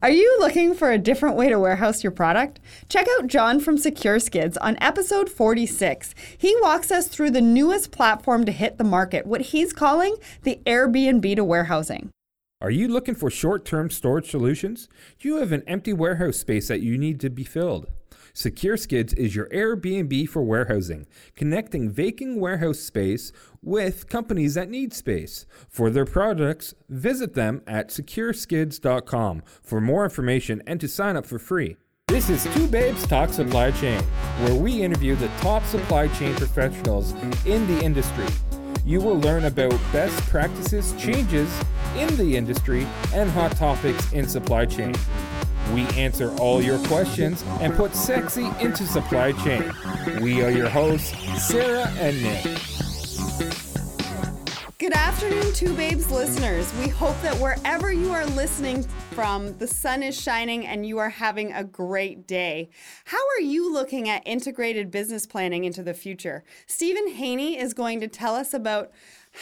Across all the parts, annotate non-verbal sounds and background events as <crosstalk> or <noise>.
Are you looking for a different way to warehouse your product? Check out John from Secure Skids on episode 46. He walks us through the newest platform to hit the market, what he's calling the Airbnb to warehousing. Are you looking for short term storage solutions? You have an empty warehouse space that you need to be filled. Secure Skids is your Airbnb for warehousing, connecting vacant warehouse space with companies that need space. For their products, visit them at secureskids.com for more information and to sign up for free. This is Two Babes Talk Supply Chain, where we interview the top supply chain professionals in the industry. You will learn about best practices, changes in the industry, and hot topics in supply chain. We answer all your questions and put sexy into supply chain. We are your hosts, Sarah and Nick. Good afternoon, Two Babes listeners. We hope that wherever you are listening from, the sun is shining and you are having a great day. How are you looking at integrated business planning into the future? Stephen Haney is going to tell us about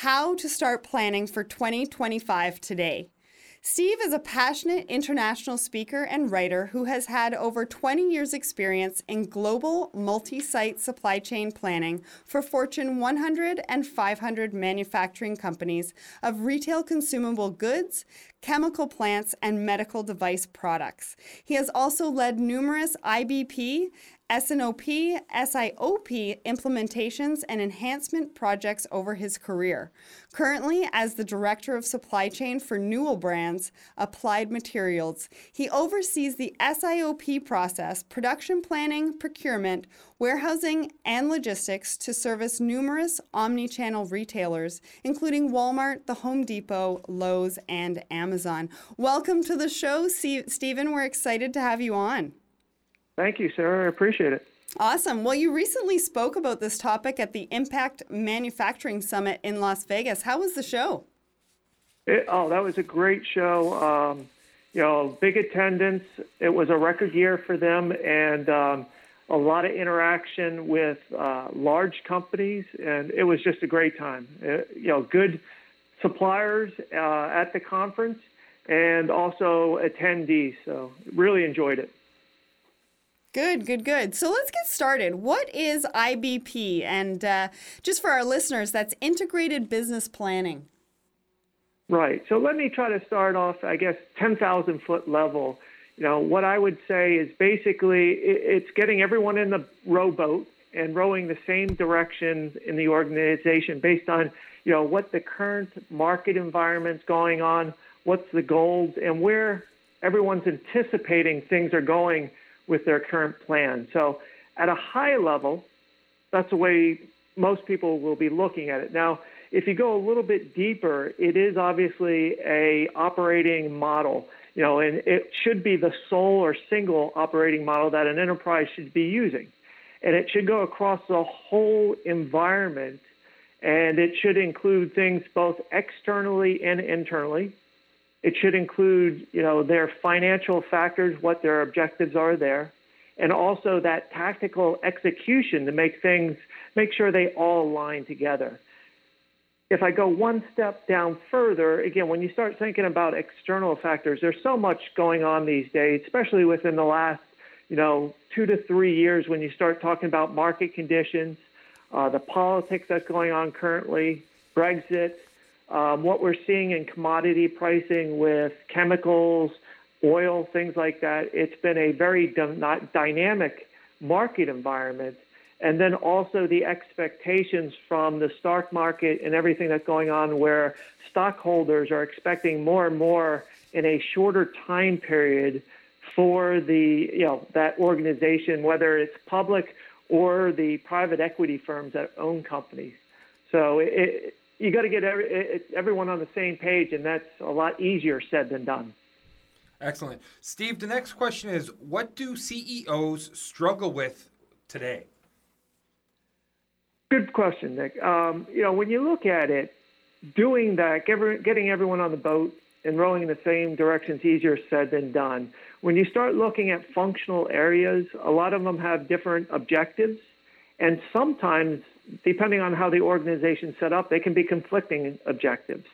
how to start planning for 2025 today. Steve is a passionate international speaker and writer who has had over 20 years' experience in global multi site supply chain planning for Fortune 100 and 500 manufacturing companies of retail consumable goods, chemical plants, and medical device products. He has also led numerous IBP S&OP, SIOP implementations and enhancement projects over his career. Currently, as the Director of Supply Chain for Newell Brands Applied Materials, he oversees the SIOP process, production planning, procurement, warehousing, and logistics to service numerous omni channel retailers, including Walmart, the Home Depot, Lowe's, and Amazon. Welcome to the show, Stephen. We're excited to have you on. Thank you, Sarah. I appreciate it. Awesome. Well, you recently spoke about this topic at the Impact Manufacturing Summit in Las Vegas. How was the show? It, oh, that was a great show. Um, you know, big attendance. It was a record year for them, and um, a lot of interaction with uh, large companies, and it was just a great time. Uh, you know, good suppliers uh, at the conference, and also attendees. So, really enjoyed it. Good, good, good. So let's get started. What is IBP? And uh, just for our listeners, that's integrated business planning. Right. So let me try to start off, I guess, 10,000 foot level. You know, what I would say is basically it's getting everyone in the rowboat and rowing the same direction in the organization based on, you know, what the current market environment's going on, what's the goals, and where everyone's anticipating things are going with their current plan. So, at a high level, that's the way most people will be looking at it. Now, if you go a little bit deeper, it is obviously a operating model, you know, and it should be the sole or single operating model that an enterprise should be using. And it should go across the whole environment and it should include things both externally and internally. It should include, you know, their financial factors, what their objectives are there, and also that tactical execution to make things, make sure they all align together. If I go one step down further, again, when you start thinking about external factors, there's so much going on these days, especially within the last, you know, two to three years when you start talking about market conditions, uh, the politics that's going on currently, Brexit, um, what we're seeing in commodity pricing with chemicals, oil, things like that, it's been a very dynamic market environment. And then also the expectations from the stock market and everything that's going on, where stockholders are expecting more and more in a shorter time period for the you know that organization, whether it's public or the private equity firms that own companies. So it, you got to get every, everyone on the same page, and that's a lot easier said than done. Excellent. Steve, the next question is what do CEOs struggle with today? Good question, Nick. Um, you know, when you look at it, doing that, getting everyone on the boat and rowing in the same direction is easier said than done. When you start looking at functional areas, a lot of them have different objectives, and sometimes depending on how the organization's set up, they can be conflicting objectives.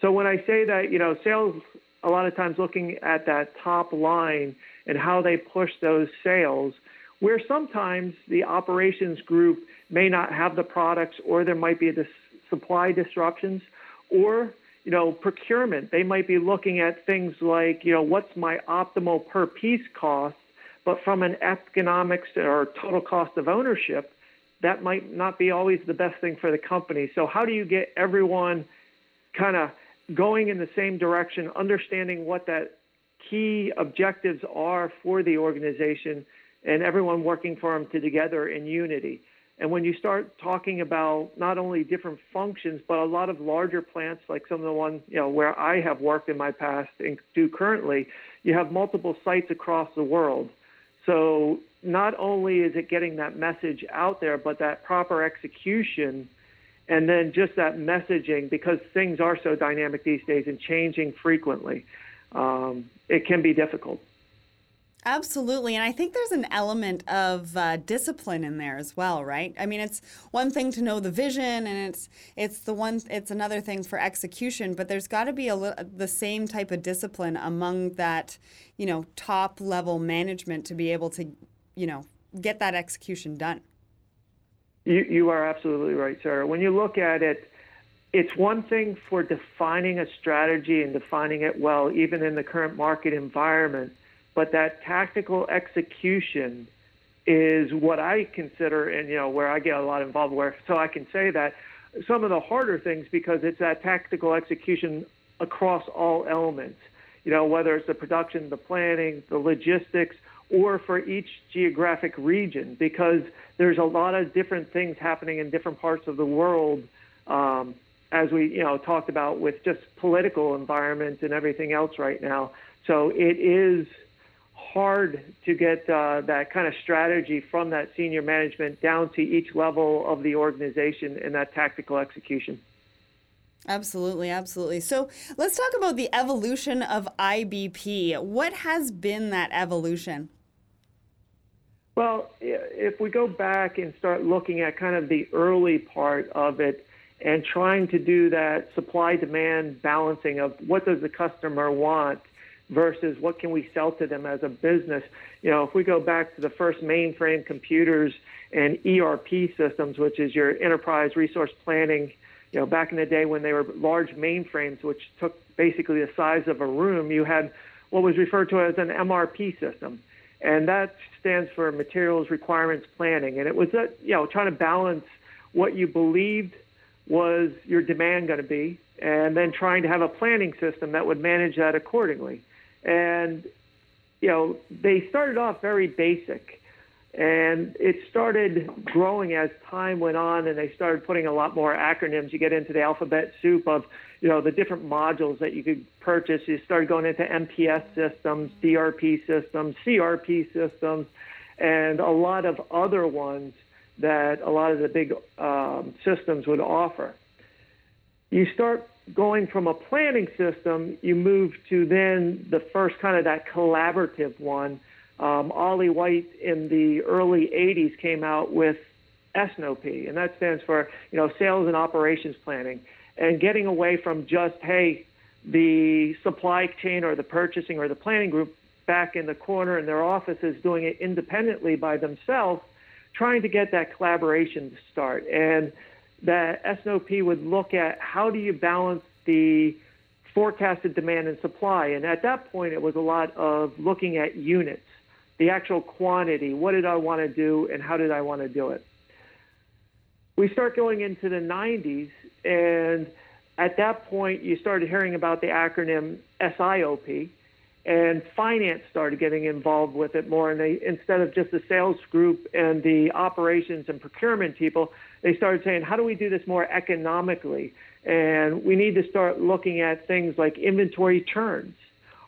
So when I say that, you know, sales a lot of times looking at that top line and how they push those sales, where sometimes the operations group may not have the products or there might be dis- supply disruptions or you know procurement they might be looking at things like you know what's my optimal per piece cost but from an economics or total cost of ownership that might not be always the best thing for the company so how do you get everyone kind of going in the same direction understanding what that key objectives are for the organization and everyone working for them together in unity and when you start talking about not only different functions, but a lot of larger plants, like some of the ones you know where I have worked in my past and do currently, you have multiple sites across the world. So not only is it getting that message out there, but that proper execution, and then just that messaging, because things are so dynamic these days and changing frequently, um, it can be difficult. Absolutely. And I think there's an element of uh, discipline in there as well, right? I mean, it's one thing to know the vision and it's it's the one it's another thing for execution, but there's got to be a the same type of discipline among that, you know, top level management to be able to, you know, get that execution done. You you are absolutely right, Sarah. When you look at it, it's one thing for defining a strategy and defining it well, even in the current market environment but that tactical execution is what I consider, and you know, where I get a lot involved. Where so I can say that some of the harder things because it's that tactical execution across all elements. You know, whether it's the production, the planning, the logistics, or for each geographic region, because there's a lot of different things happening in different parts of the world. Um, as we, you know, talked about with just political environment and everything else right now. So it is hard to get uh, that kind of strategy from that senior management down to each level of the organization and that tactical execution. Absolutely, absolutely. So let's talk about the evolution of IBP. What has been that evolution? Well, if we go back and start looking at kind of the early part of it and trying to do that supply demand balancing of what does the customer want versus what can we sell to them as a business. You know, if we go back to the first mainframe computers and ERP systems, which is your enterprise resource planning, you know, back in the day when they were large mainframes, which took basically the size of a room, you had what was referred to as an MRP system. And that stands for Materials Requirements Planning. And it was, that, you know, trying to balance what you believed was your demand going to be, and then trying to have a planning system that would manage that accordingly. And, you know, they started off very basic. And it started growing as time went on, and they started putting a lot more acronyms. You get into the alphabet soup of, you know, the different modules that you could purchase. You started going into MPS systems, DRP systems, CRP systems, and a lot of other ones that a lot of the big um, systems would offer. You start going from a planning system, you move to then the first kind of that collaborative one. Um, Ollie Wight in the early 80s came out with S&OP, and that stands for you know Sales and Operations Planning, and getting away from just hey the supply chain or the purchasing or the planning group back in the corner in their offices doing it independently by themselves, trying to get that collaboration to start and that S&OP would look at how do you balance the forecasted demand and supply. And at that point, it was a lot of looking at units, the actual quantity. What did I want to do and how did I want to do it? We start going into the 90s, and at that point, you started hearing about the acronym SIOP, and finance started getting involved with it more. And they, instead of just the sales group and the operations and procurement people, they started saying, how do we do this more economically? And we need to start looking at things like inventory turns.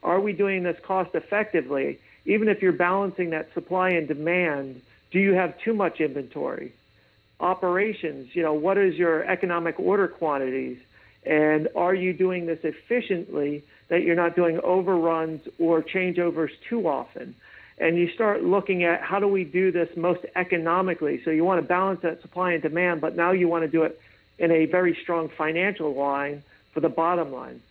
Are we doing this cost effectively? Even if you're balancing that supply and demand, do you have too much inventory? Operations, you know, what is your economic order quantities? And are you doing this efficiently that you're not doing overruns or changeovers too often? and you start looking at how do we do this most economically. So you want to balance that supply and demand, but now you want to do it in a very strong financial line for the bottom line.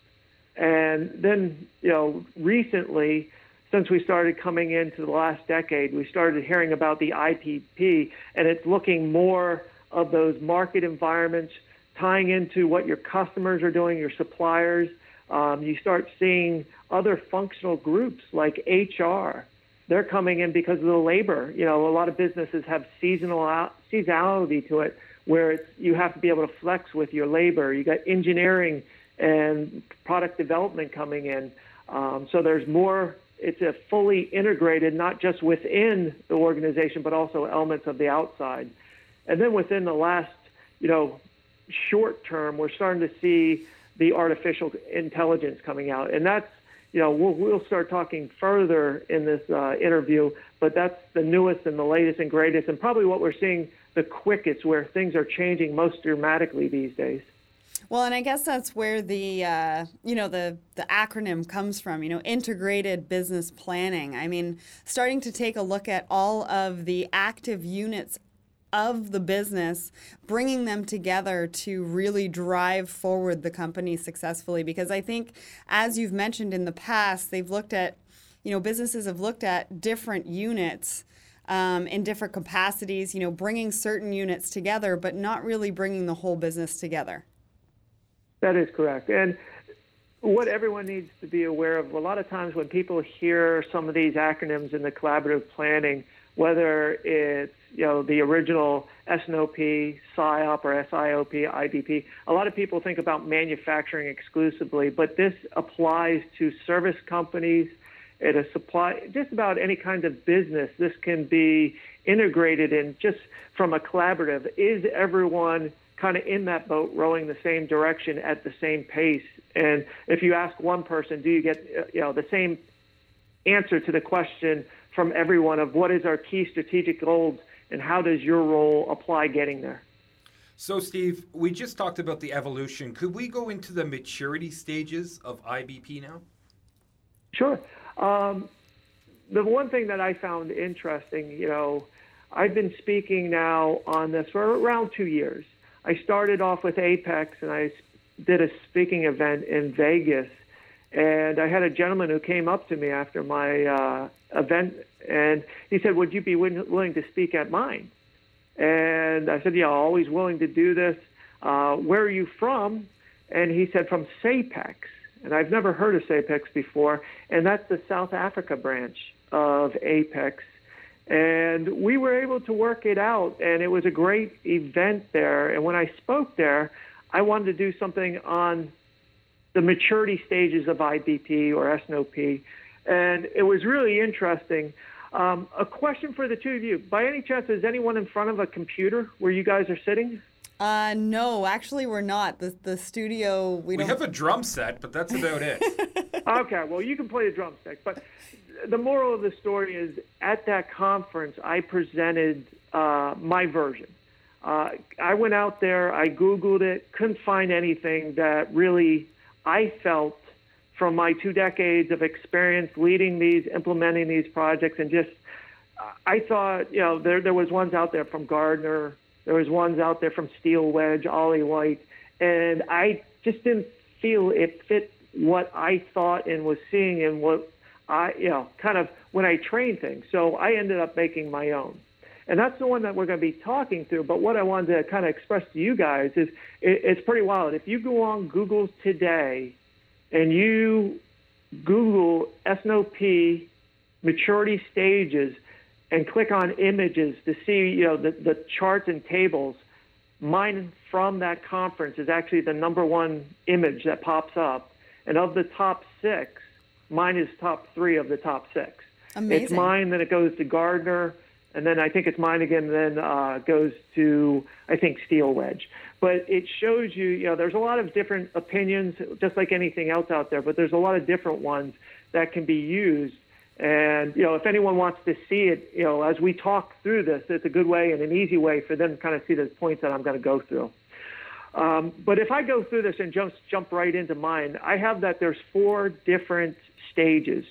And then, you know, recently, since we started coming into the last decade, we started hearing about the IBP, and it's looking more of those market environments, tying into what your customers are doing, your suppliers. Um, you start seeing other functional groups like HR. They're coming in because of the labor. You know, a lot of businesses have seasonal seasonality to it, where it's, you have to be able to flex with your labor. You got engineering and product development coming in. Um, so there's more. It's a fully integrated, not just within the organization, but also elements of the outside. And then within the last, you know, short term, we're starting to see the artificial intelligence coming out, and that's you know we'll, we'll start talking further in this uh, interview, but that's the newest and the latest and greatest, and probably what we're seeing the quickest, where things are changing most dramatically these days. Well, and I guess that's where the uh, you know the the acronym comes from. You know, integrated business planning. I mean, starting to take a look at all of the active units of the business, bringing them together to really drive forward the company successfully. Because I think, as you've mentioned in the past, they've looked at, you know, businesses have looked at different units. Um, in different capacities, you know, bringing certain units together, but not really bringing the whole business together. That is correct. And what everyone needs to be aware of, a lot of times when people hear some of these acronyms in the collaborative planning, whether it's you know the original S&OP, SIOP, or SIOP, IBP. A lot of people think about manufacturing exclusively, but this applies to service companies. It a supply just about any kind of business. This can be integrated in just from a collaborative. Is everyone kind of in that boat rowing the same direction at the same pace? And if you ask one person, do you get you know the same answer to the question from everyone of what is our key strategic goals and how does your role apply getting there? So, Steve, we just talked about the evolution. Could we go into the maturity stages of IBP now? Sure. Um, the one thing that I found interesting, you know, I've been speaking now on this for around two years. I started off with APICS and I did a speaking event in Vegas. And I had a gentleman who came up to me after my uh, event and he said, Would you be willing to speak at mine? And I said, Yeah, always willing to do this. Uh, where are you from? And he said, From SAPICS. And I've never heard of SAPICS before. And that's the South Africa branch of APICS. And we were able to work it out. And it was a great event there. And when I spoke there, I wanted to do something on the maturity stages of IBP or S&OP. And it was really interesting. Um, a question for the two of you. By any chance, is anyone in front of a computer where you guys are sitting? Uh, no, actually, we're not. The the studio we, we have a drum set, but that's about it. <laughs> okay, well, you can play a drum set, but the moral of the story is at that conference, I presented uh, my version. Uh, I went out there, I Googled it, couldn't find anything that really I felt from my two decades of experience leading these, implementing these projects, and just I thought, you know, there there was ones out there from Gartner, there was ones out there from Steelwedge, Ollie Wight, and I just didn't feel it fit what I thought and was seeing and what I, you know, kind of when I train things. So I ended up making my own. And that's the one that we're going to be talking through. But what I wanted to kind of express to you guys is it, it's pretty wild. If you go on Google today and you Google S&OP maturity stages and click on images to see, you know, the, the charts and tables, mine from that conference is actually the number one image that pops up. And of the top six, mine is top three of the top six. Amazing. It's mine, then it goes to Gartner, and then I think it's mine again, then uh, goes to, I think, Steelwedge but it shows you, you know, there's a lot of different opinions, just like anything else out there, but there's a lot of different ones that can be used. And, you know, if anyone wants to see it, you know, as we talk through this, it's a good way and an easy way for them to kind of see the points that I'm going to go through. Um, but if I go through this and just jump right into mine, I have that there's four different stages,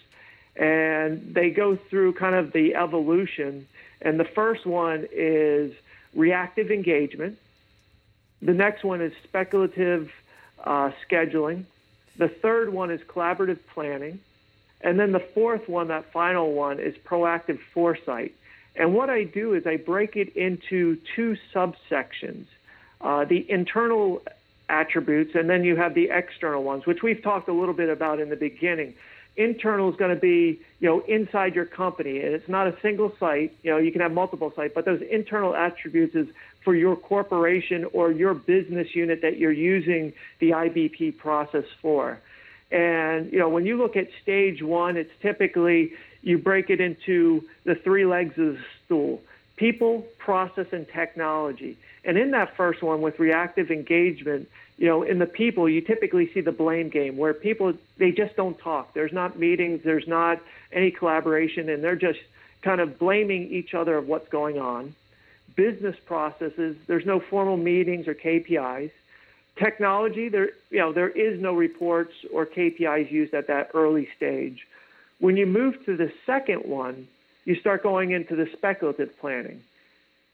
and they go through kind of the evolution. And the first one is reactive engagement. The next one is speculative uh, scheduling. The third one is collaborative planning. And then the fourth one, that final one, is proactive foresight. And what I do is I break it into two subsections uh, the internal attributes, and then you have the external ones, which we've talked a little bit about in the beginning. Internal is going to be, you know, inside your company, and it's not a single site. You know, you can have multiple sites, but those internal attributes is for your corporation or your business unit that you're using the IBP process for. And you know, when you look at stage one, it's typically you break it into the three legs of the stool: people, process, and technology. And in that first one with reactive engagement, you know, in the people, you typically see the blame game where people, they just don't talk. There's not meetings, there's not any collaboration, and they're just kind of blaming each other of what's going on. Business processes, there's no formal meetings or KPIs. Technology, there, you know, there is no reports or KPIs used at that early stage. When you move to the second one, you start going into the speculative planning.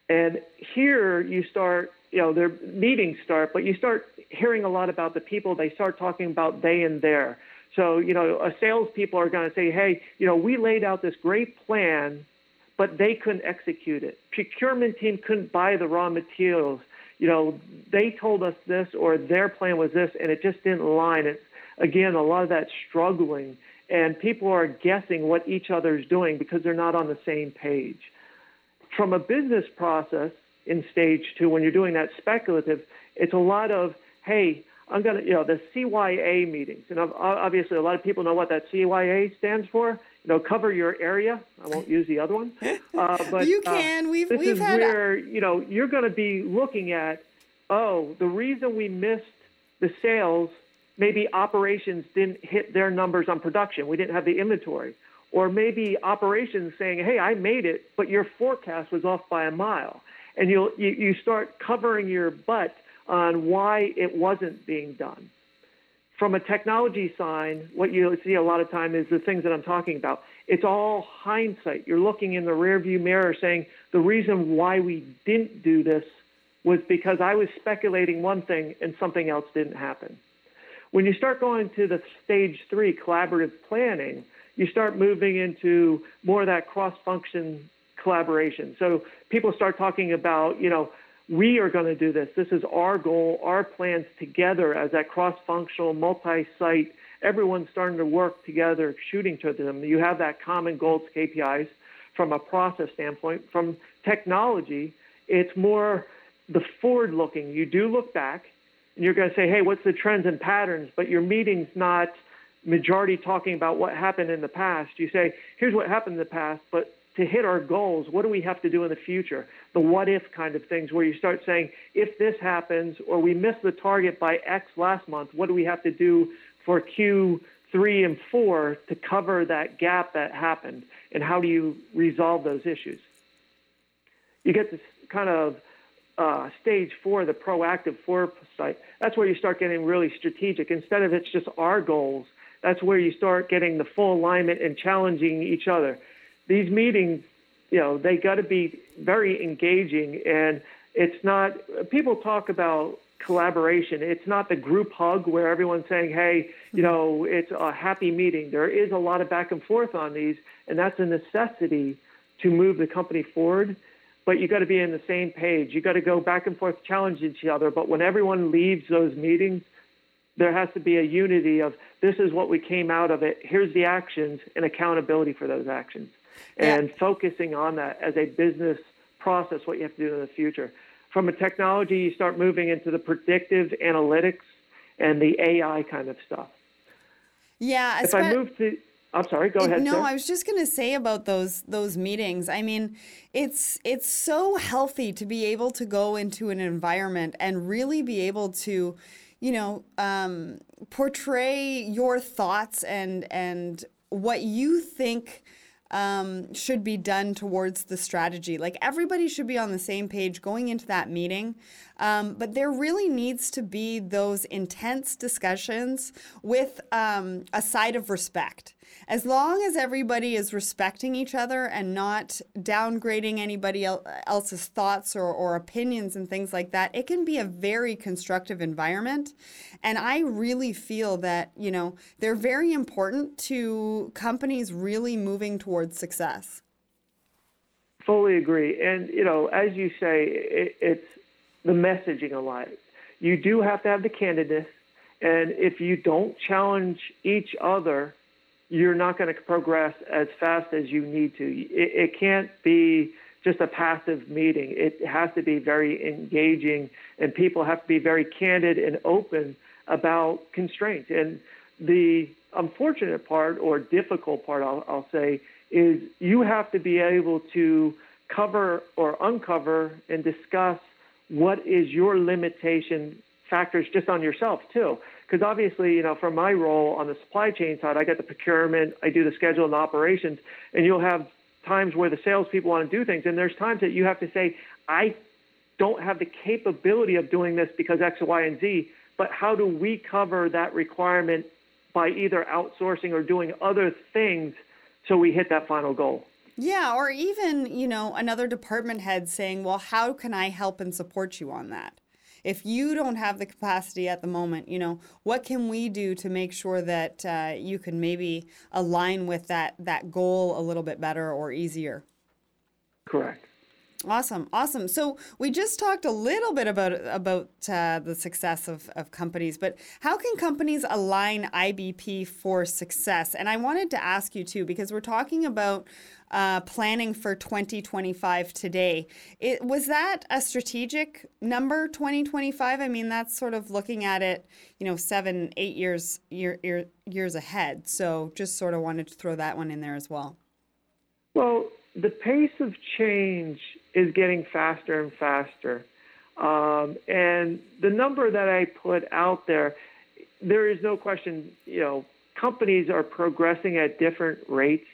And here you start, you know, their meetings start, but you start hearing a lot about the people. They start talking about they and their. So, you know, a salespeople are going to say, hey, you know, we laid out this great plan, but they couldn't execute it. Procurement team couldn't buy the raw materials. You know, they told us this or their plan was this, and it just didn't align. It, again, a lot of that struggling, and people are guessing what each other is doing because they're not on the same page. From a business process in stage two, when you're doing that speculative, it's a lot of, hey, I'm going to, you know, the CYA meetings. And obviously, a lot of people know what that CYA stands for. You know, cover your area. I won't use the other one. <laughs> Uh, but you uh, can. Uh, we've this we've is had where you know you're going to be looking at. Oh, the reason we missed the sales, maybe operations didn't hit their numbers on production. We didn't have the inventory or maybe operations saying, "Hey, I made it, but your forecast was off by a mile," and you you start covering your butt on why it wasn't being done. From a technology side, what you see a lot of time is the things that I'm talking about. It's all hindsight. You're looking in the rearview mirror, saying the reason why we didn't do this was because I was speculating one thing and something else didn't happen. When you start going to the stage three, collaborative planning, you start moving into more of that cross function collaboration. So people start talking about, you know, we are going to do this. This is our goal, our plans together as that cross functional, multi site. Everyone's starting to work together, shooting to them. You have that common goals, KPIs from a process standpoint. From technology, it's more the forward looking. You do look back and you're going to say, hey, what's the trends and patterns? But your meeting's not majority talking about what happened in the past. You say, here's what happened in the past, but to hit our goals, what do we have to do in the future? The what if kind of things where you start saying, if this happens or we miss the target by X last month, what do we have to do for Q3 and 4 to cover that gap that happened? And how do you resolve those issues? You get this kind of uh, stage four, the proactive foresight. That's where you start getting really strategic. Instead of it's just our goals, that's where you start getting the full alignment and challenging each other. These meetings, you know, they got to be very engaging, and it's not. People talk about collaboration. It's not the group hug where everyone's saying, "Hey, you hmm. know, it's a happy meeting." There is a lot of back and forth on these, and that's a necessity to move the company forward. But you got to be in the same page. You got to go back and forth, challenge each other. But when everyone leaves those meetings, there has to be a unity of this is what we came out of it. Here's the actions and accountability for those actions, and yeah. focusing on that as a business process. What you have to do in the future. From a technology, you start moving into the predictive analytics and the AI kind of stuff. Yeah. If I move to I'm sorry. Go ahead. No, sir. I was just going to say about those those meetings. I mean, it's it's so healthy to be able to go into an environment and really be able to you know, um, portray your thoughts and and what you think um, should be done towards the strategy. Like everybody should be on the same page going into that meeting, um, but there really needs to be those intense discussions with um, a side of respect. As long as everybody is respecting each other and not downgrading anybody else's thoughts or, or opinions and things like that, it can be a very constructive environment. And I really feel that, you know, they're very important to companies really moving towards success. Fully agree. And, you know, as you say, it, it's the messaging a lot. You do have to have the candidness. And if you don't challenge each other, you're not going to progress as fast as you need to. It, it can't be just a passive meeting. It has to be very engaging, and people have to be very candid and open about constraints. And the unfortunate part or difficult part, I'll, I'll say, is you have to be able to cover or uncover and discuss what is your limitation factors just on yourself too. Because obviously, you know, from my role on the supply chain side, I get the procurement, I do the schedule and operations, and you'll have times where the salespeople want to do things, and there's times that you have to say, I don't have the capability of doing this because X, Y, and Z, but how do we cover that requirement by either outsourcing or doing other things so we hit that final goal? Yeah, or even, you know, another department head saying, well, how can I help and support you on that? If you don't have the capacity at the moment, you know, what can we do to make sure that uh, you can maybe align with that, that goal a little bit better or easier? Correct. Awesome, awesome. So we just talked a little bit about about uh, the success of, of companies, but how can companies align IBP for success? And I wanted to ask you too, because we're talking about uh, planning for 2025 today. It, was that a strategic number, 2025? I mean, that's sort of looking at it, you know, seven, eight years year, year, years ahead. So just sort of wanted to throw that one in there as well. Well, the pace of change is getting faster and faster. Um, and the number that I put out there, there is no question, you know, companies are progressing at different rates.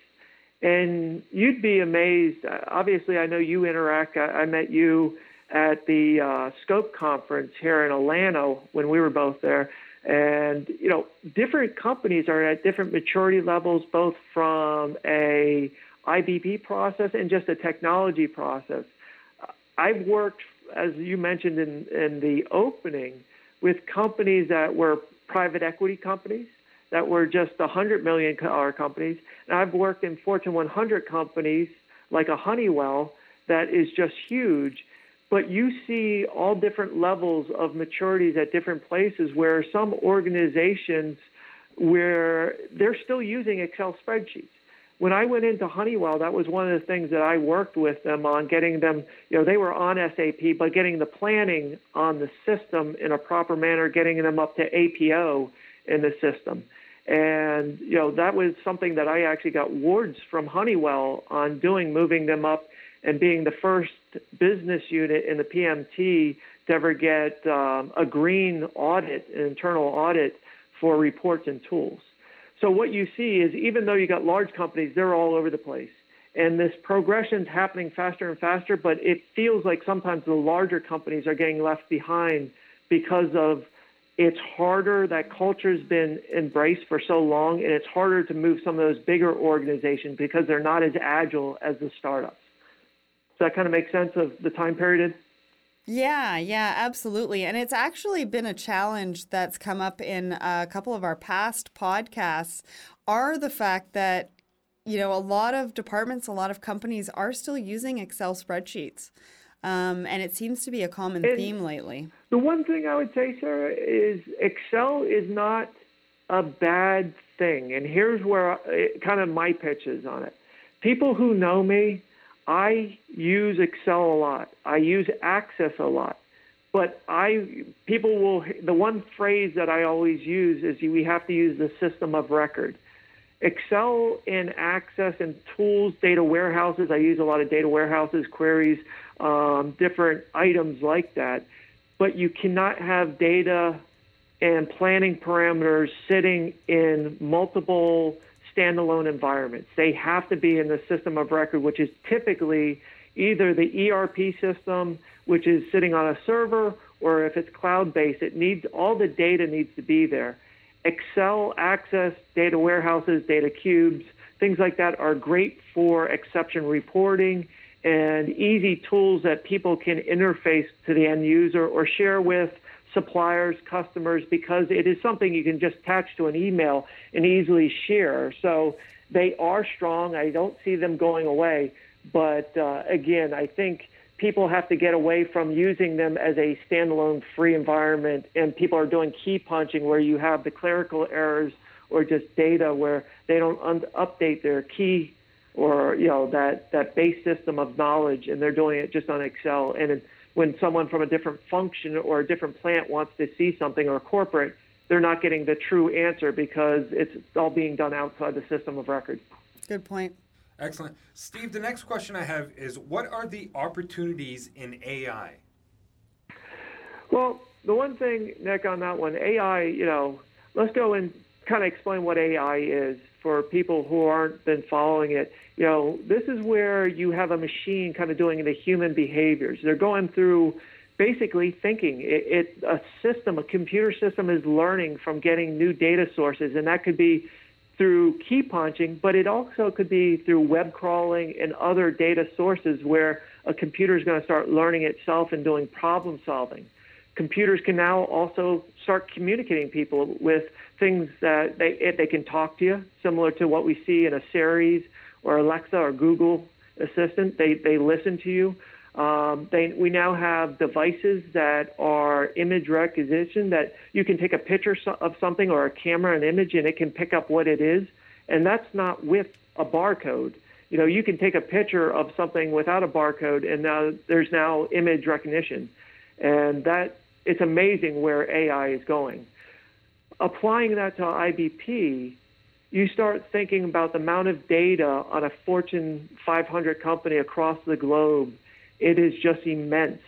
And you'd be amazed. Obviously, I know you interact. I, I met you at the uh, Scope conference here in Atlanta when we were both there. And, you know, different companies are at different maturity levels, both from a IBP process and just a technology process. I've worked, as you mentioned in, in the opening, with companies that were private equity companies that were just $100 million companies. And I've worked in Fortune 100 companies like a Honeywell that is just huge. But you see all different levels of maturities at different places where some organizations where they're still using Excel spreadsheets when I went into Honeywell, that was one of the things that I worked with them on getting them, you know, they were on SAP, but getting the planning on the system in a proper manner, getting them up to APO in the system. And, you know, that was something that I actually got awards from Honeywell on doing, moving them up and being the first business unit in the PMT to ever get um, a green audit, an internal audit for reports and tools. So what you see is even though you got large companies, they're all over the place. And this progression is happening faster and faster, but it feels like sometimes the larger companies are getting left behind because of it's harder. That culture's been embraced for so long, and it's harder to move some of those bigger organizations because they're not as agile as the startups. Does that kind of make sense of the time period? Yeah, yeah, absolutely. And it's actually been a challenge that's come up in a couple of our past podcasts are the fact that you know, a lot of departments, a lot of companies are still using Excel spreadsheets. Um, and it seems to be a common and theme lately. The one thing I would say, Sarah, is Excel is not a bad thing. And here's where I, kind of my pitch is on it. People who know me I use Excel a lot. I use Access a lot. But I people will the one phrase that I always use is we have to use the system of record. Excel and Access and tools, data warehouses. I use a lot of data warehouses, queries, um, different items like that. But you cannot have data and planning parameters sitting in multiple standalone environments. They have to be in the system of record, which is typically either the ERP system, which is sitting on a server, or if it's cloud based, it needs all the data needs to be there. Excel access, data warehouses, data cubes, things like that are great for exception reporting and easy tools that people can interface to the end user or share with suppliers, customers, because it is something you can just attach to an email and easily share. So they are strong. I don't see them going away. But uh, again, I think people have to get away from using them as a standalone free environment, and people are doing key punching where you have the clerical errors or just data where they don't un- update their key or you know that that base system of knowledge, and they're doing it just on Excel. And when someone from a different function or a different plant wants to see something or corporate, they're not getting the true answer because it's all being done outside the system of record. Good point. Excellent. Steve, the next question I have is what are the opportunities in AI? Well, the one thing, Nick, on that one, AI, you know, let's go and kind of explain what AI is for people who aren't been following it. You know, this is where you have a machine kind of doing the human behaviors. They're going through basically thinking. It, it a system, a computer system is learning from getting new data sources, and that could be through key punching, but it also could be through web crawling and other data sources where a computer is going to start learning itself and doing problem solving. Computers can now also start communicating people with things that they they can talk to you, similar to what we see in a Siri's or Alexa or Google Assistant. They they listen to you. Um, they, we now have devices that are image recognition that you can take a picture of something or a camera an image and it can pick up what it is, and that's not with a barcode. You know, you can take a picture of something without a barcode, and now there's now image recognition, and that it's amazing where AI is going. Applying that to IBP, you start thinking about the amount of data on a Fortune 500 company across the globe it is just immense.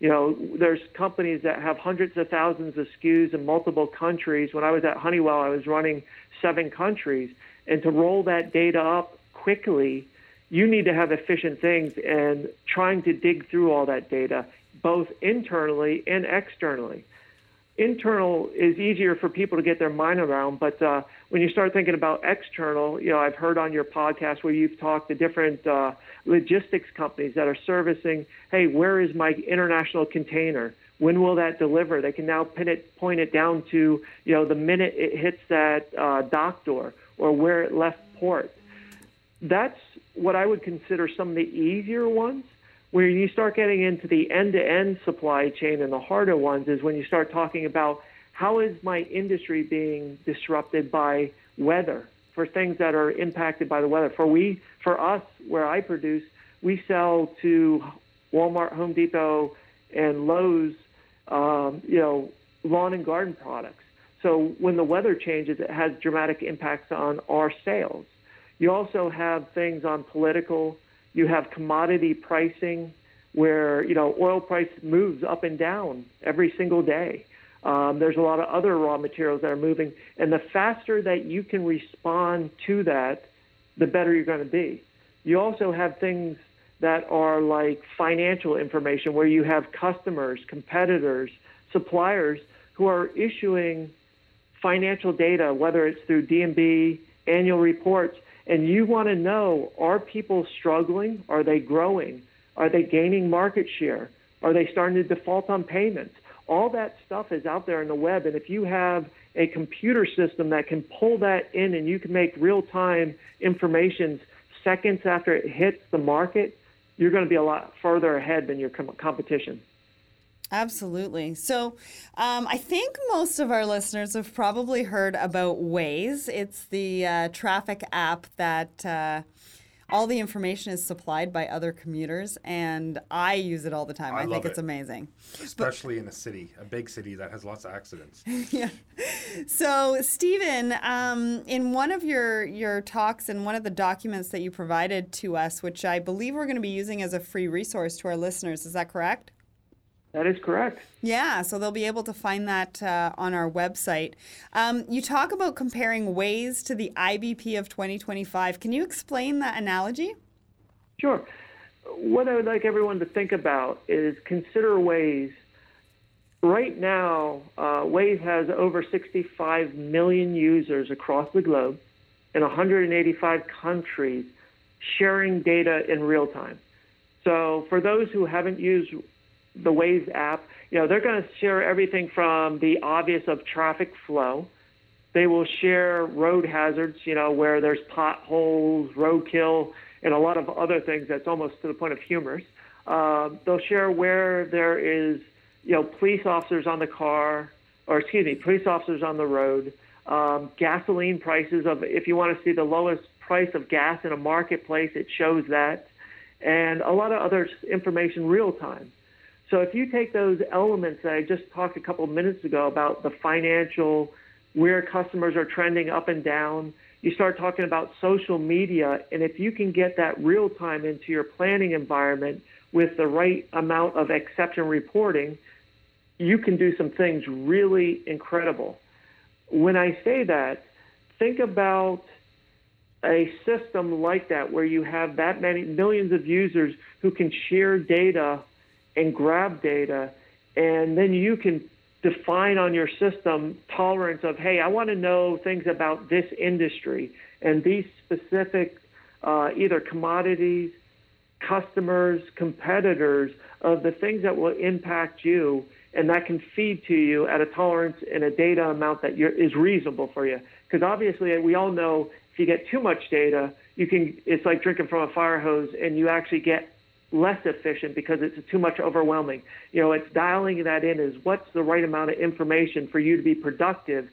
You know, there's companies that have hundreds of thousands of SKUs in multiple countries. When I was at Honeywell, I was running seven countries. And to roll that data up quickly, you need to have efficient things and trying to dig through all that data, both internally and externally internal is easier for people to get their mind around, but uh, when you start thinking about external, you know, I've heard on your podcast where you've talked to different uh, logistics companies that are servicing, hey, where is my international container? When will that deliver? They can now pin it, point it down to, you know, the minute it hits that uh, dock door or where it left port. That's what I would consider some of the easier ones where you start getting into the end-to-end supply chain and the harder ones is when you start talking about how is my industry being disrupted by weather for things that are impacted by the weather. For we, for us, where I produce, we sell to Walmart, Home Depot, and Lowe's, um, you know, lawn and garden products. So when the weather changes, it has dramatic impacts on our sales. You also have things on political you have commodity pricing where, you know, oil price moves up and down every single day. Um, there's a lot of other raw materials that are moving. And the faster that you can respond to that, the better you're going to be. You also have things that are like financial information where you have customers, competitors, suppliers who are issuing financial data, whether it's through D&B, annual reports, and you want to know are people struggling? Are they growing? Are they gaining market share? Are they starting to default on payments? All that stuff is out there in the web. And if you have a computer system that can pull that in and you can make real time information seconds after it hits the market, you're going to be a lot further ahead than your com- competition. Absolutely. So, um, I think most of our listeners have probably heard about Waze. It's the uh, traffic app that uh, all the information is supplied by other commuters, and I use it all the time. I, I think it's amazing, especially but, in a city, a big city that has lots of accidents. <laughs> yeah. So, Stephen, um, in one of your your talks and one of the documents that you provided to us, which I believe we're going to be using as a free resource to our listeners, is that correct? That is correct. Yeah, so they'll be able to find that uh, on our website. Um, you talk about comparing Waze to the IBP of 2025. Can you explain that analogy? Sure. What I would like everyone to think about is consider Waze right now, uh, Waze has over 65 million users across the globe in 185 countries sharing data in real time. So for those who haven't used the Waze app, you know, they're going to share everything from the obvious of traffic flow. They will share road hazards, you know, where there's potholes, roadkill, and a lot of other things that's almost to the point of humorous. Uh, they'll share where there is, you know, police officers on the car, or excuse me, police officers on the road, um, gasoline prices of if you want to see the lowest price of gas in a marketplace, it shows that, and a lot of other information real time. So if you take those elements that I just talked a couple minutes ago about the financial, where customers are trending up and down, you start talking about social media, and if you can get that real time into your planning environment with the right amount of exception reporting, you can do some things really incredible. When I say that, think about a system like that where you have that many millions of users who can share data and grab data, and then you can define on your system tolerance of, hey, I want to know things about this industry and these specific uh, either commodities, customers, competitors of the things that will impact you, and that can feed to you at a tolerance and a data amount that is reasonable for you. Because obviously, we all know if you get too much data, you can. It's like drinking from a fire hose, and you actually get less efficient because it's too much overwhelming. You know, it's dialing that in is what's the right amount of information for you to be productive,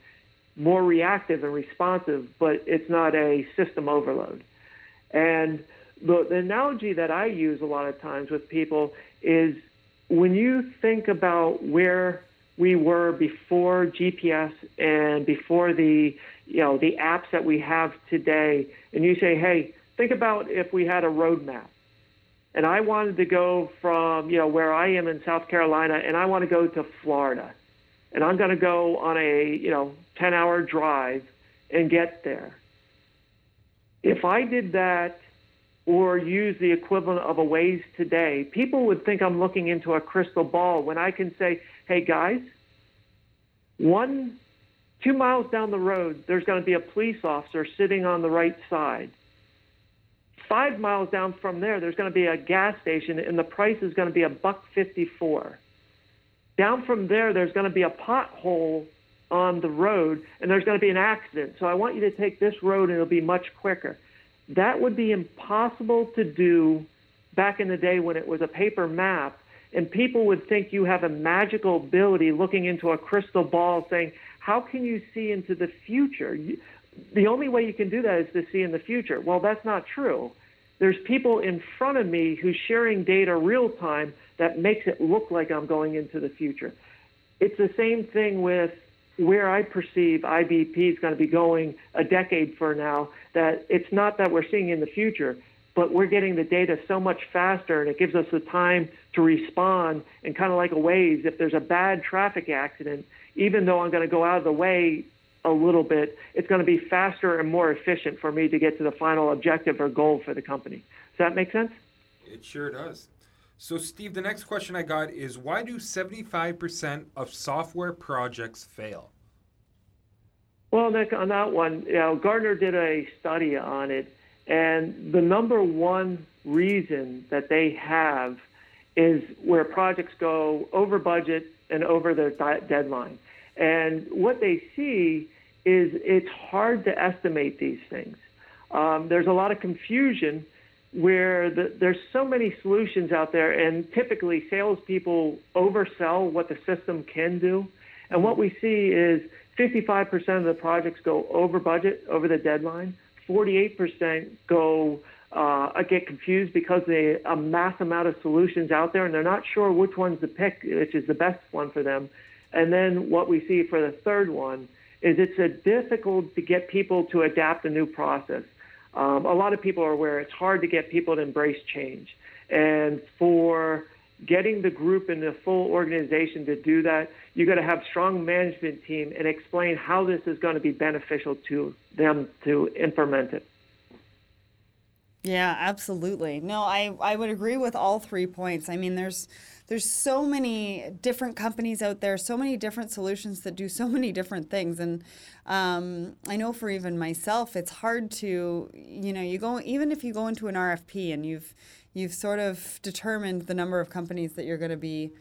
more reactive and responsive, but it's not a system overload. And the, the analogy that I use a lot of times with people is when you think about where we were before GPS and before the you know the apps that we have today, and you say, hey, think about if we had a roadmap and I wanted to go from, you know, where I am in South Carolina and I want to go to Florida. And I'm going to go on a, you know, 10 hour drive and get there. If I did that or use the equivalent of a Waze today, people would think I'm looking into a crystal ball when I can say, hey guys, one, two miles down the road, there's going to be a police officer sitting on the right side Five miles down from there, there's going to be a gas station, and the price is going to be a buck fifty-four. Down from there, there's going to be a pothole on the road, and there's going to be an accident. So I want you to take this road, and it'll be much quicker. That would be impossible to do back in the day when it was a paper map, and people would think you have a magical ability looking into a crystal ball saying, How can you see into the future? The only way you can do that is to see in the future. Well, that's not true. There's people in front of me who's sharing data real time that makes it look like I'm going into the future. It's the same thing with where I perceive IBP is going to be going a decade for now, that it's not that we're seeing in the future, but we're getting the data so much faster and it gives us the time to respond and kind of like a Waze, if there's a bad traffic accident, even though I'm going to go out of the way a little bit, it's going to be faster and more efficient for me to get to the final objective or goal for the company. Does that make sense? It sure does. So, Steve, the next question I got is why do 75% of software projects fail? Well, Nick, on that one, you know, Gartner did a study on it, and the number one reason that they have is where projects go over budget and over their deadline. And what they see is it's hard to estimate these things. Um, there's a lot of confusion where the, there's so many solutions out there, and typically salespeople oversell what the system can do. And what we see is 55% of the projects go over budget, over the deadline. 48% go uh, get confused because they a mass amount of solutions out there, and they're not sure which one's to pick, which is the best one for them. And then what we see for the third one is it's difficult to get people to adapt a new process. Um, a lot of people are aware it's hard to get people to embrace change. And for getting the group and the full organization to do that, you got to have strong management team and explain how this is going to be beneficial to them to implement it. Yeah, absolutely. No, I, I would agree with all three points. I mean, there's there's so many different companies out there, so many different solutions that do so <laughs> many different things, and um, I know for even myself, it's hard to you know you go even if you go into an RFP and you've you've sort of determined the number of companies that you're going to be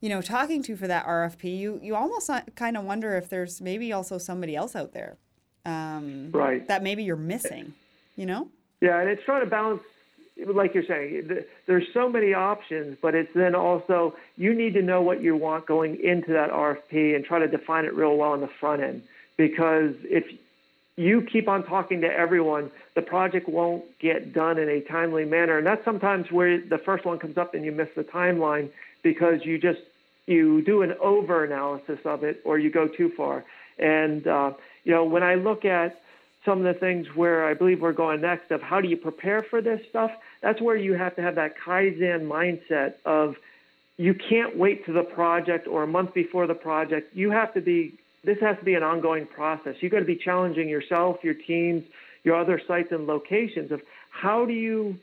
you know talking to for that RFP, you you almost kind of wonder if there's maybe also somebody else out there um, right. that maybe you're missing, you know. Yeah, and it's trying to balance, like you're saying, there's so many options, but it's then also you need to know what you want going into that RFP and try to define it real well on the front end. Because if you keep on talking to everyone, the project won't get done in a timely manner. And that's sometimes where the first one comes up and you miss the timeline because you just you do an over analysis of it or you go too far. And uh, you know, when I look at some of the things where I believe we're going next of how do you prepare for this stuff, that's where you have to have that Kaizen mindset of you can't wait to the project or a month before the project. You have to be, this has to be an ongoing process. You've got to be challenging yourself, your teams, your other sites and locations of how do you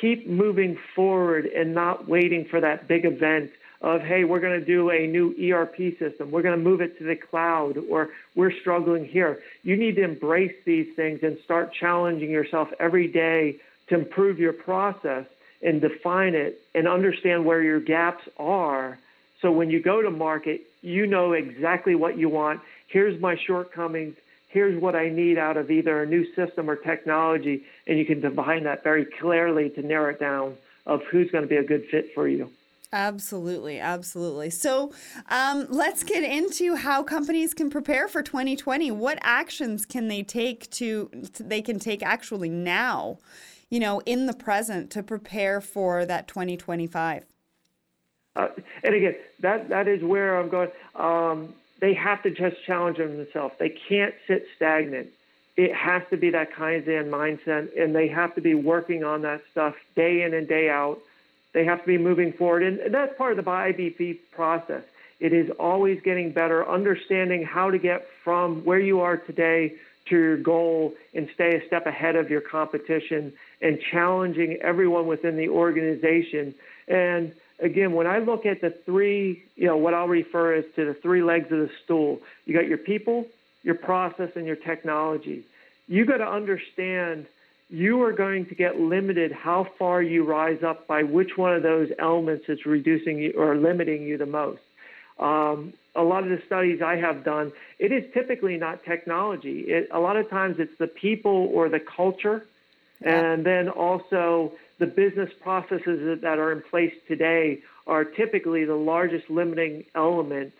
keep moving forward and not waiting for that big event of, hey, we're going to do a new ERP system, we're going to move it to the cloud, or we're struggling here. You need to embrace these things and start challenging yourself every day to improve your process and define it and understand where your gaps are. So when you go to market, you know exactly what you want. Here's my shortcomings. Here's what I need out of either a new system or technology. And you can define that very clearly to narrow it down of who's going to be a good fit for you. Absolutely, absolutely. So um, let's get into how companies can prepare for 2020. What actions can they take to they can take actually now, you know, in the present to prepare for that 2025? Uh, and again, that that is where I'm going. Um, they have to just challenge themselves. They can't sit stagnant. It has to be that Kaizen mindset, and they have to be working on that stuff day in and day out they have to be moving forward. And that's part of the IBP process. It is always getting better, understanding how to get from where you are today to your goal and stay a step ahead of your competition and challenging everyone within the organization. And again, when I look at the three, you know, what I'll refer as to the three legs of the stool, you got your people, your process, and your technology. You got to understand you are going to get limited how far you rise up by which one of those elements is reducing you or limiting you the most. Um, a lot of the studies I have done, it is typically not technology. It, a lot of times it's the people or the culture, yeah. and then also the business processes that are in place today are typically the largest limiting element.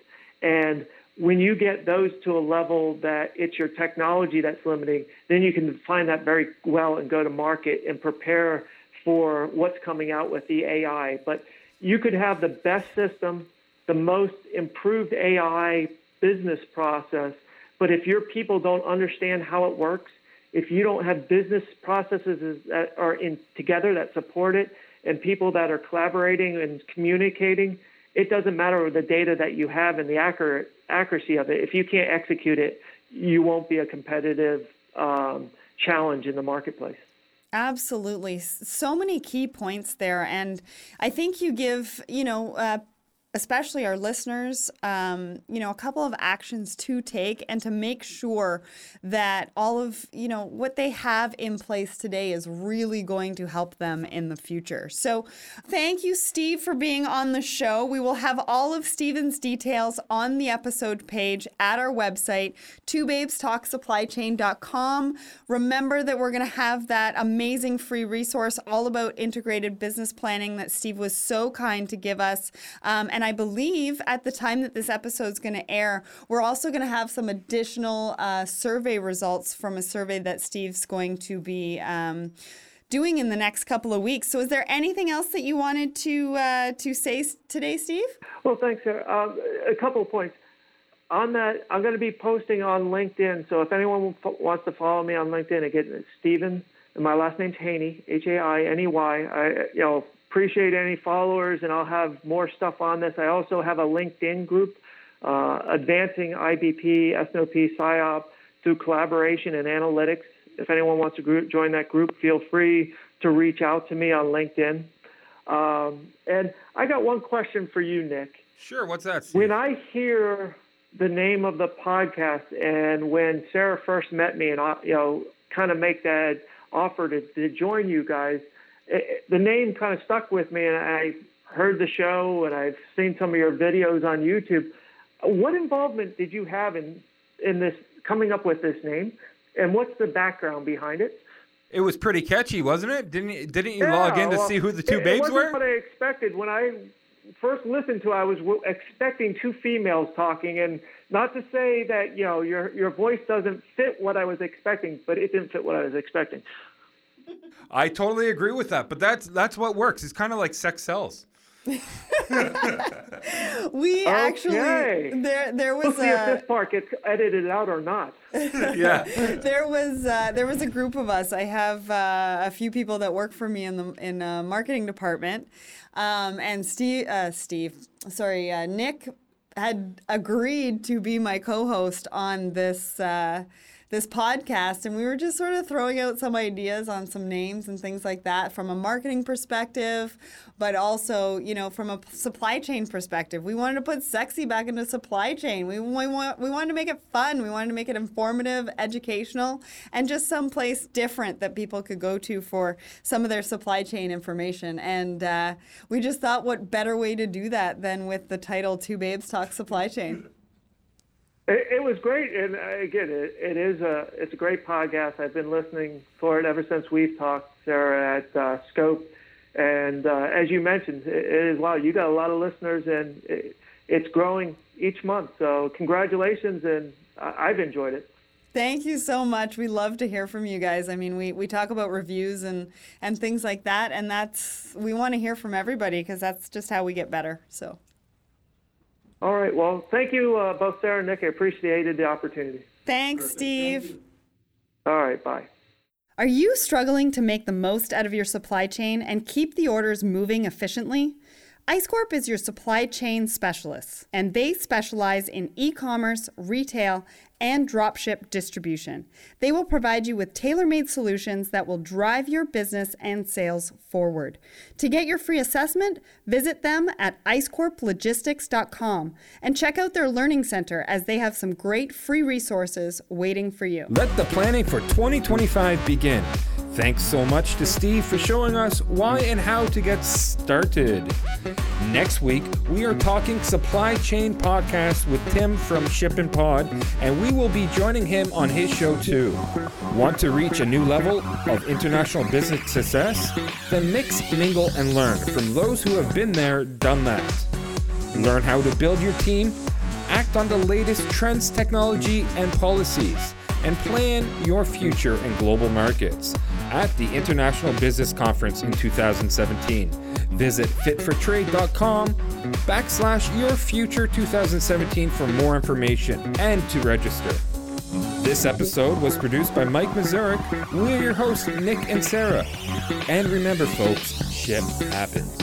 And when you get those to a level that it's your technology that's limiting, then you can find that very well and go to market and prepare for what's coming out with the AI. But you could have the best system, the most improved AI business process, but if your people don't understand how it works, if you don't have business processes that are in together that support it and people that are collaborating and communicating, it doesn't matter the data that you have and the accurate accuracy of it. If you can't execute it, you won't be a competitive um, challenge in the marketplace. Absolutely. So many key points there. And I think you give, you know, uh, especially our listeners, um, you know, a couple of actions to take and to make sure that all of, you know, what they have in place today is really going to help them in the future. So thank you, Steve, for being on the show. We will have all of Steven's details on the episode page at our website, twobabestalksupplychain.com. Remember that we're going to have that amazing free resource all about integrated business planning that Steve was so kind to give us. Um, and I believe at the time that this episode is going to air, we're also going to have some additional uh, survey results from a survey that Steve's going to be. Um, doing in the next couple of weeks. So, is there anything else that you wanted to uh, to say today, Steve? Well, thanks, Sarah. Um, a couple of points on that. I'm going to be posting on LinkedIn. So, if anyone wants to follow me on LinkedIn, again, it's Stephen, and my last name's Hainey, H A I N E Y. I, you know, appreciate any followers, and I'll have more stuff on this. I also have a LinkedIn group, uh, Advancing IBP, S&OP, SIOP through collaboration and analytics. If anyone wants to group, join that group, feel free. to reach out to me on LinkedIn. Um, and I got one question for you, Nick. Sure. What's that? Steve? When I hear the name of the podcast, and when Sarah first met me, and you know, kind of make that offer to, to join you guys, it, the name kind of stuck with me, and I heard the show, and I've seen some of your videos on YouTube. What involvement did you have in in this coming up with this name, and what's the background behind it? It was pretty catchy, wasn't it? Didn't you, didn't you yeah, log in to well, see who the two it, babes it were? What I expected when I first listened to, it, I was expecting two females talking, and not to say that you know your your voice doesn't fit what I was expecting, but it didn't fit what I was expecting. I totally agree with that, but that's that's what works. It's kind of like sex sells. <laughs> we actually there there was we'll see a, if this part gets edited out or not. <laughs> yeah, there was uh, there was a group of us. I have uh, a few people that work for me in the in a marketing department, um, and Steve uh, Steve sorry uh, Nick had agreed to be my co-host on this uh, this podcast and we were just sort of throwing out some ideas on some names and things like that from a marketing perspective but also you know from a supply chain perspective. We wanted to put sexy back into supply chain. We, we, want, we wanted to make it fun. We wanted to make it informative educational and just someplace different that people could go to for some of their supply chain information. And uh, we just thought what better way to do that than with the title two babes talk supply chain it, it was great, and uh, again, it, it is a it's a great podcast. I've been listening for it ever since we've talked, Sarah, at uh, Scope, and uh, as you mentioned, it, it is wow. You got a lot of listeners, and it, it's growing each month. So congratulations, and I've enjoyed it. Thank you so much. We love to hear from you guys. I mean, we, we talk about reviews and, and things like that, and that's we want to hear from everybody because that's just how we get better. So. All right. Well, thank you, uh, both Sarah and Nick. I appreciated the opportunity. Thanks, Perfect. Steve. Thank All right. Bye. Are you struggling to make the most out of your supply chain and keep the orders moving efficiently? IceCorp is your supply chain specialist, and they specialize in e commerce, retail, and dropship distribution. They will provide you with tailor made solutions that will drive your business and sales forward. To get your free assessment, visit them at icecorplogistics.com and check out their learning center as they have some great free resources waiting for you. Let the planning for 2025 begin. Thanks so much to Steve for showing us why and how to get started. Next week, we are talking supply chain podcast with Tim from Ship and Pod, and we will be joining him on his show too. Want to reach a new level of international business success? Then mix, mingle, and learn from those who have been there, done that. Learn how to build your team, act on the latest trends, technology, and policies, and plan your future in global markets at the International Business Conference in 2017. Visit fitfortrade.com backslash your future 2017 for more information and to register. This episode was produced by Mike Mazurik. We're your hosts, Nick and Sarah. And remember, folks, ship happens.